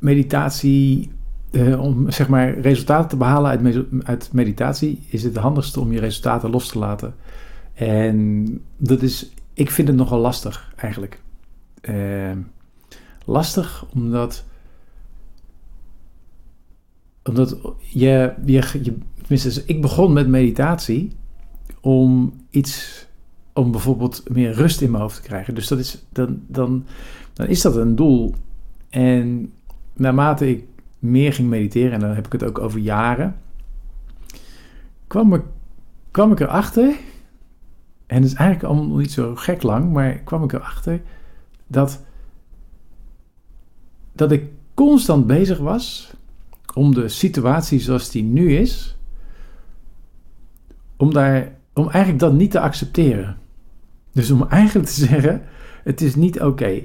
meditatie, eh, om zeg maar resultaten te behalen uit, uit meditatie, is het handigste om je resultaten los te laten. En dat is, ik vind het nogal lastig eigenlijk. Eh, lastig omdat, omdat je, je, je, tenminste, ik begon met meditatie om iets, om bijvoorbeeld meer rust in mijn hoofd te krijgen. Dus dat is, dan, dan, dan is dat een doel. En naarmate ik meer ging mediteren, en dan heb ik het ook over jaren, kwam ik, kwam ik erachter, en het is eigenlijk allemaal niet zo gek lang, maar kwam ik erachter dat, dat ik constant bezig was om de situatie zoals die nu is, om, daar, om eigenlijk dat niet te accepteren. Dus om eigenlijk te zeggen, het is niet oké.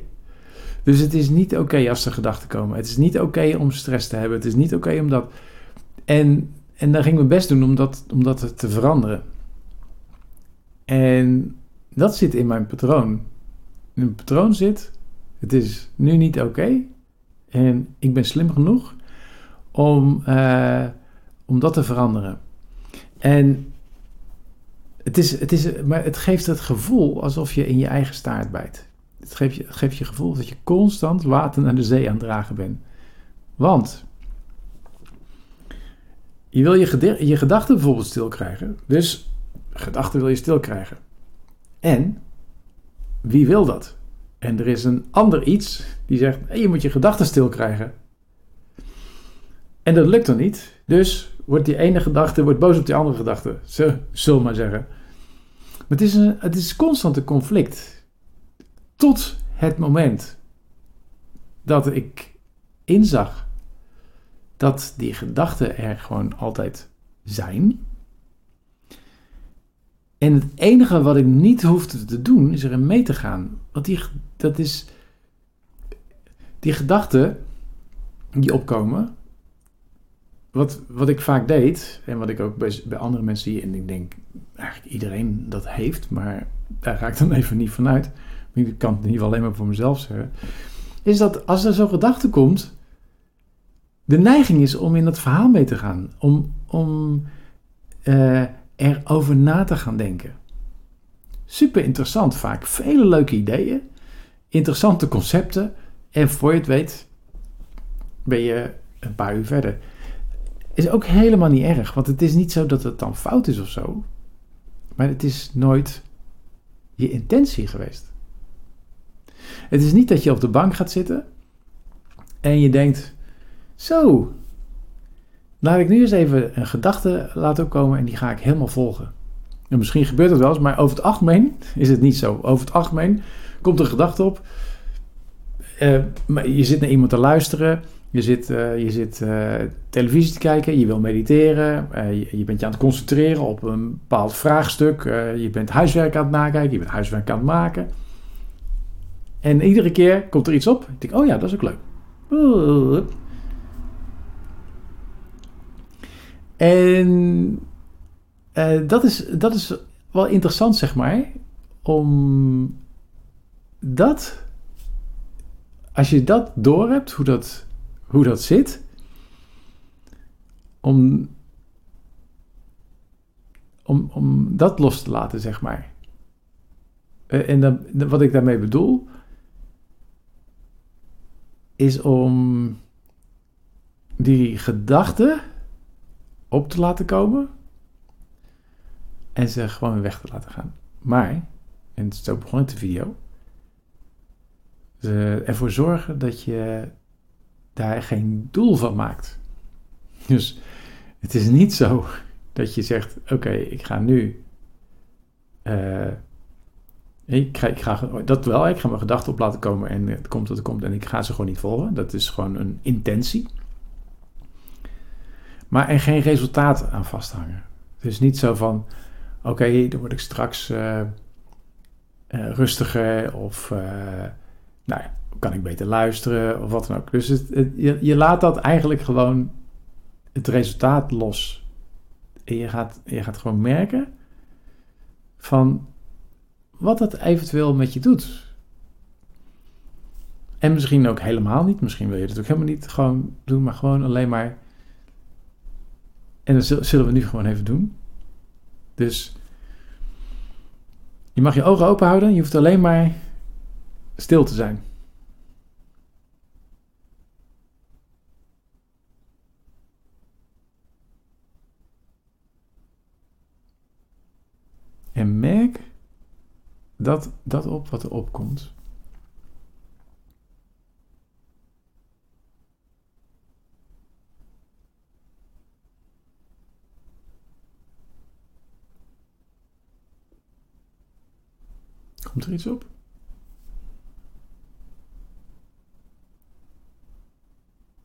Dus het is niet oké als er gedachten komen. Het is niet oké om stress te hebben. Het is niet oké om dat... En, en dan ging mijn best doen om dat, om dat te veranderen. En dat zit in mijn patroon. In mijn patroon zit, het is nu niet oké. en ik ben slim genoeg om, eh, om dat te veranderen. En het, is, het, is, maar het geeft het gevoel alsof je in je eigen staart bijt. Het geeft je het je gevoel dat je constant water naar de zee aan het dragen bent. Want je wil je, je gedachten bijvoorbeeld stil krijgen. Dus gedachten wil je stil krijgen. En wie wil dat? En er is een ander iets die zegt: je moet je gedachten stil krijgen. En dat lukt dan niet. Dus wordt die ene gedachte wordt boos op die andere gedachte. Zullen maar zeggen. Maar het is, een, het is constant een conflict. Tot het moment dat ik inzag dat die gedachten er gewoon altijd zijn. En het enige wat ik niet hoefde te doen is erin mee te gaan. Want die, dat is. Die gedachten die opkomen. Wat, wat ik vaak deed, en wat ik ook bij, bij andere mensen zie, en ik denk eigenlijk iedereen dat heeft, maar daar ga ik dan even niet vanuit. Ik kan het in ieder geval alleen maar voor mezelf zeggen. Is dat als er zo'n gedachte komt, de neiging is om in dat verhaal mee te gaan. Om, om uh, erover na te gaan denken. Super interessant vaak. Vele leuke ideeën. Interessante concepten. En voor je het weet ben je een paar uur verder. Is ook helemaal niet erg. Want het is niet zo dat het dan fout is of zo. Maar het is nooit je intentie geweest. Het is niet dat je op de bank gaat zitten en je denkt: Zo, laat ik nu eens even een gedachte laten opkomen en die ga ik helemaal volgen. En misschien gebeurt het wel eens, maar over het algemeen is het niet zo. Over het algemeen komt een gedachte op. Maar je zit naar iemand te luisteren. Je zit, uh, je zit uh, televisie te kijken, je wil mediteren, je, je, bent je aan het concentreren op een bepaald vraagstuk, je bent huiswerk aan het nakijken, je bent huiswerk aan het maken. En iedere keer komt er iets op. Ik denk, oh ja, dat is ook leuk. En uh, dat, is, dat is wel interessant, zeg maar. Om dat, als je dat doorhebt, hoe dat, hoe dat zit, om, om, om dat los te laten, zeg maar. Uh, en dan, wat ik daarmee bedoel, is om die gedachten op te laten komen en ze gewoon weg te laten gaan. Maar, en zo begon ik de video, ervoor zorgen dat je daar geen doel van maakt. Dus het is niet zo dat je zegt: Oké, ik ga nu. Uh, ik ga, dat wel, ik ga mijn gedachten op laten komen en het komt wat het komt en ik ga ze gewoon niet volgen. Dat is gewoon een intentie. Maar er geen resultaat aan vasthangen. Dus niet zo van, oké, dan word ik straks uh, uh, rustiger of uh, nou ja, kan ik beter luisteren of wat dan ook. Dus het, het, je, je, laat dat eigenlijk gewoon het resultaat los. En je gaat, je gaat gewoon merken van wat dat eventueel met je doet. En misschien ook helemaal niet. Misschien wil je het ook helemaal niet gewoon doen, maar gewoon alleen maar. En dat zullen we nu gewoon even doen. Dus je mag je ogen open houden. Je hoeft alleen maar stil te zijn. En merk dat, dat op wat er opkomt. Komt er iets op?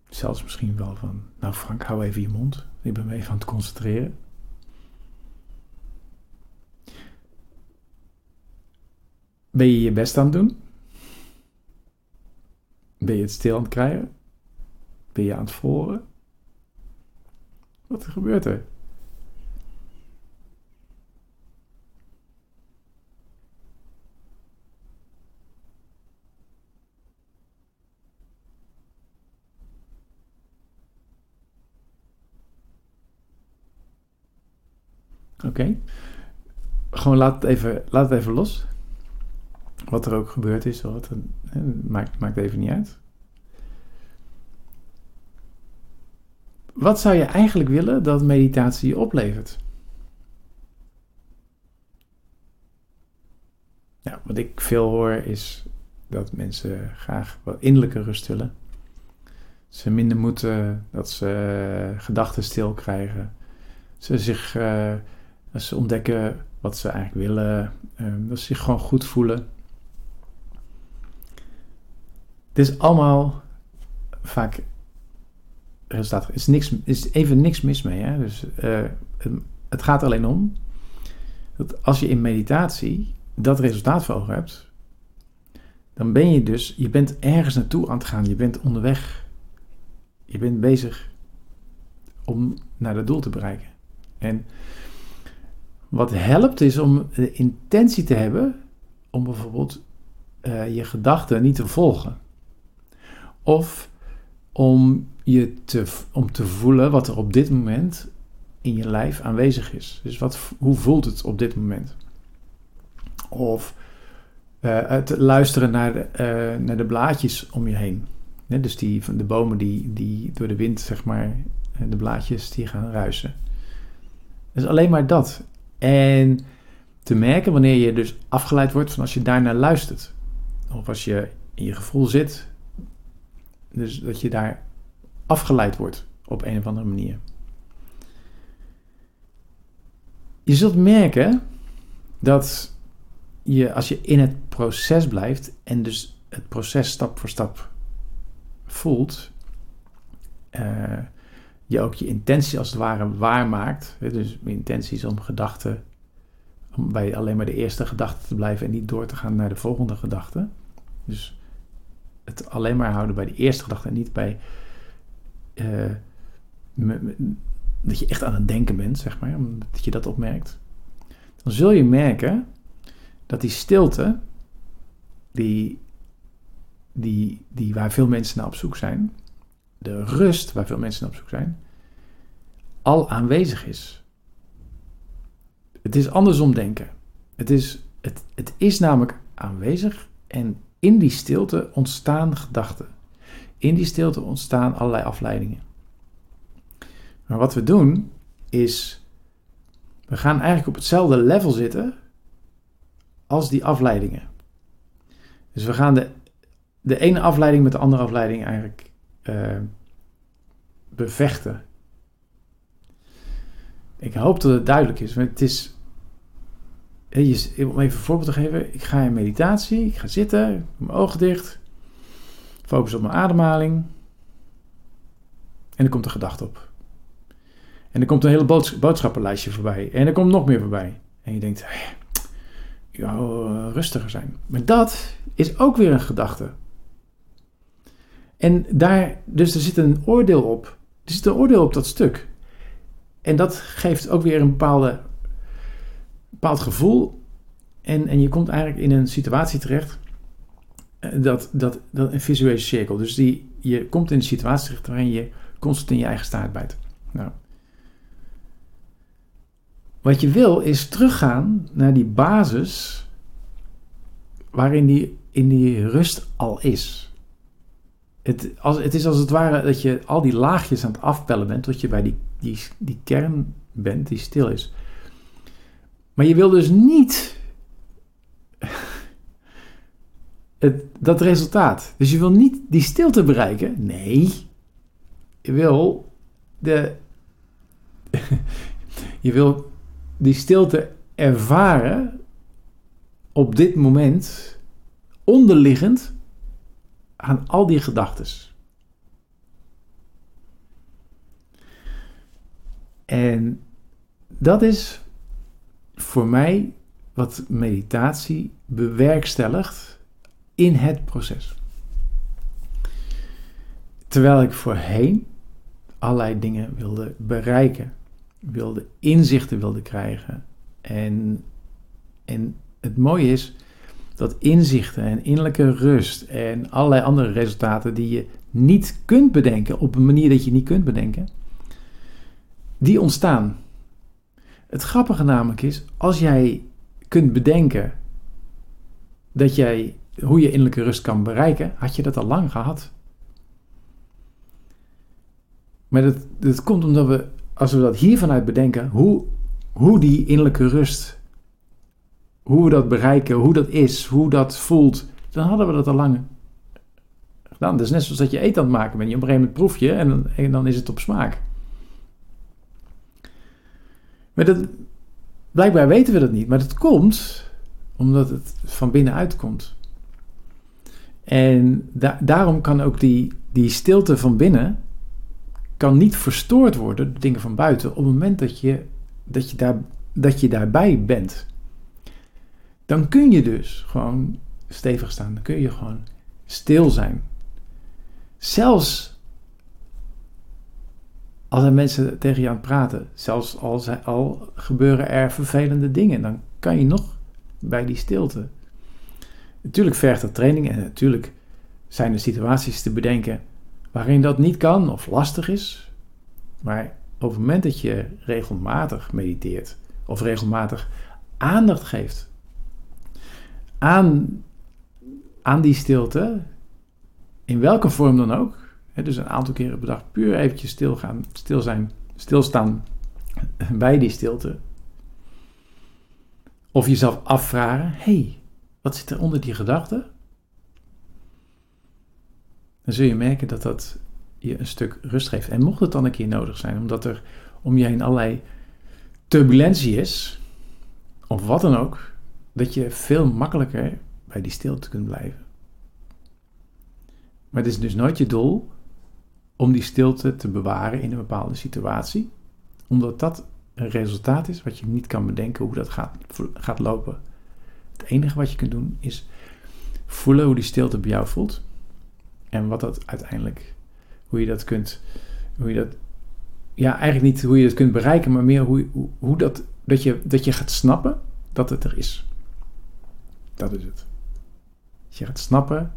Zelfs misschien wel van, nou Frank, hou even je mond. Ik ben me even aan het concentreren. Ben je je best aan het doen? Ben je het stil aan het krijgen? Ben je aan het voren? Wat gebeurt er? Oké. Gewoon laat het, even, laat het even los. Wat er ook gebeurd is, wat, maakt, maakt even niet uit. Wat zou je eigenlijk willen dat meditatie je oplevert? Ja, wat ik veel hoor is dat mensen graag wat innerlijke rust willen. Ze minder moeten, dat ze gedachten stil krijgen. Ze zich, uh, ze ontdekken wat ze eigenlijk willen. Dat ze zich gewoon goed voelen. Het is allemaal vaak resultaat. Er is, niks, is even niks mis mee. Hè? Dus, uh, het gaat alleen om dat als je in meditatie dat resultaat voor ogen hebt, dan ben je dus, je bent ergens naartoe aan het gaan. Je bent onderweg. Je bent bezig om naar dat doel te bereiken. En wat helpt is om de intentie te hebben om bijvoorbeeld uh, je gedachten niet te volgen. Of om je te, om te voelen wat er op dit moment in je lijf aanwezig is. Dus wat, hoe voelt het op dit moment? Of uh, het luisteren naar de, uh, naar de blaadjes om je heen. dus die, van de bomen die, die door de wind, zeg maar, de blaadjes die gaan ruisen. Dus alleen maar dat. En te merken wanneer je dus afgeleid wordt van als je daarnaar luistert. Of als je in je gevoel zit dus dat je daar afgeleid wordt op een of andere manier. Je zult merken dat je, als je in het proces blijft en dus het proces stap voor stap voelt, uh, je ook je intentie als het ware waarmaakt. Dus mijn intentie is om gedachten, om bij alleen maar de eerste gedachte te blijven en niet door te gaan naar de volgende gedachte. Dus het alleen maar houden bij de eerste gedachte en niet bij uh, dat je echt aan het denken bent, zeg maar, dat je dat opmerkt, dan zul je merken dat die stilte, die, die, die waar veel mensen naar op zoek zijn, de rust waar veel mensen naar op zoek zijn, al aanwezig is. Het is andersom denken. Het is, het, het is namelijk aanwezig en in die stilte ontstaan gedachten. In die stilte ontstaan allerlei afleidingen. Maar wat we doen is, we gaan eigenlijk op hetzelfde level zitten als die afleidingen. Dus we gaan de, de ene afleiding met de andere afleiding eigenlijk uh, bevechten. Ik hoop dat het duidelijk is, want het is om even een voorbeeld te geven. Ik ga in meditatie. Ik ga zitten. Mijn ogen dicht. Focus op mijn ademhaling. En er komt een gedachte op. En er komt een hele boodschappenlijstje voorbij. En er komt nog meer voorbij. En je denkt, je wou uh, rustiger zijn. Maar dat is ook weer een gedachte. En daar, dus er zit een oordeel op. Er zit een oordeel op dat stuk. En dat geeft ook weer een bepaalde bepaald gevoel. En, en je komt eigenlijk in een situatie terecht dat, dat, dat een visuele cirkel. Dus die, je komt in een situatie terecht waarin je constant in je eigen staart bijt. Nou. Wat je wil is teruggaan naar die basis waarin die, in die rust al is. Het, als, het is als het ware dat je al die laagjes aan het afpellen bent tot je bij die, die, die kern bent die stil is. Maar je wil dus niet het, dat resultaat. Dus je wil niet die stilte bereiken. Nee, je wil de. je wil die stilte ervaren op dit moment, onderliggend aan al die gedachten. En dat is voor mij wat meditatie bewerkstelligt in het proces. Terwijl ik voorheen allerlei dingen wilde bereiken, wilde inzichten wilde krijgen. En, en het mooie is dat inzichten en innerlijke rust en allerlei andere resultaten die je niet kunt bedenken op een manier dat je niet kunt bedenken, die ontstaan. Het grappige namelijk is, als jij kunt bedenken dat jij hoe je innerlijke rust kan bereiken, had je dat al lang gehad. Maar dat, dat komt omdat we, als we dat hier vanuit bedenken, hoe, hoe die innerlijke rust, hoe we dat bereiken, hoe dat is, hoe dat voelt, dan hadden we dat al lang gedaan. Dat is net zoals dat je eten aan het maken bent. Je op een gegeven moment proef je en, en dan is het op smaak. Maar blijkbaar weten we dat niet, maar dat komt omdat het van binnenuit komt. En daarom kan ook die, die stilte van binnen kan niet verstoord worden door dingen van buiten op het moment dat je, dat je, daar, dat je daarbij bent. Dan kun je dus gewoon stevig staan. Dan kun je gewoon stil zijn. Zelfs als er mensen tegen je aan het praten, zelfs al, al gebeuren er vervelende dingen, dan kan je nog bij die stilte Natuurlijk vergt dat training en natuurlijk zijn er situaties te bedenken waarin dat niet kan of lastig is. Maar op het moment dat je regelmatig mediteert of regelmatig aandacht geeft aan, aan die stilte, in welke vorm dan ook, dus een aantal keren per dag puur eventjes stil, gaan, stil zijn, stilstaan bij die stilte, of jezelf afvragen: hey, wat zit er onder die gedachte? Dan zul je merken dat dat je een stuk rust geeft. En mocht het dan een keer nodig zijn, omdat er om je heen allerlei turbulentie is, of wat dan ook, dat je veel makkelijker bij die stilte kunt blijven. Maar het is dus nooit je doel om die stilte te bewaren in een bepaalde situatie, omdat dat een resultaat is wat je niet kan bedenken hoe dat gaat, gaat lopen. Het enige wat je kunt doen is voelen hoe die stilte bij jou voelt. En wat dat uiteindelijk, hoe je dat kunt, hoe je dat, ja, eigenlijk niet hoe je dat kunt bereiken, maar meer hoe, hoe, dat, dat je, dat je gaat snappen dat het er is. Dat is het. Je gaat snappen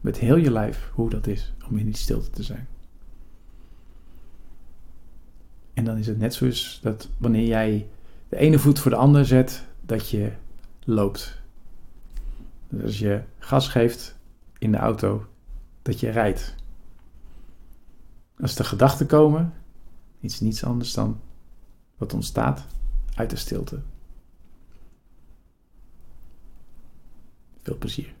met heel je lijf hoe dat is om in die stilte te zijn. En dan is het net zoals dat wanneer jij de ene voet voor de andere zet, dat je loopt. Dus als je gas geeft in de auto, dat je rijdt. Als er gedachten komen, iets niets anders dan wat ontstaat uit de stilte. Veel plezier.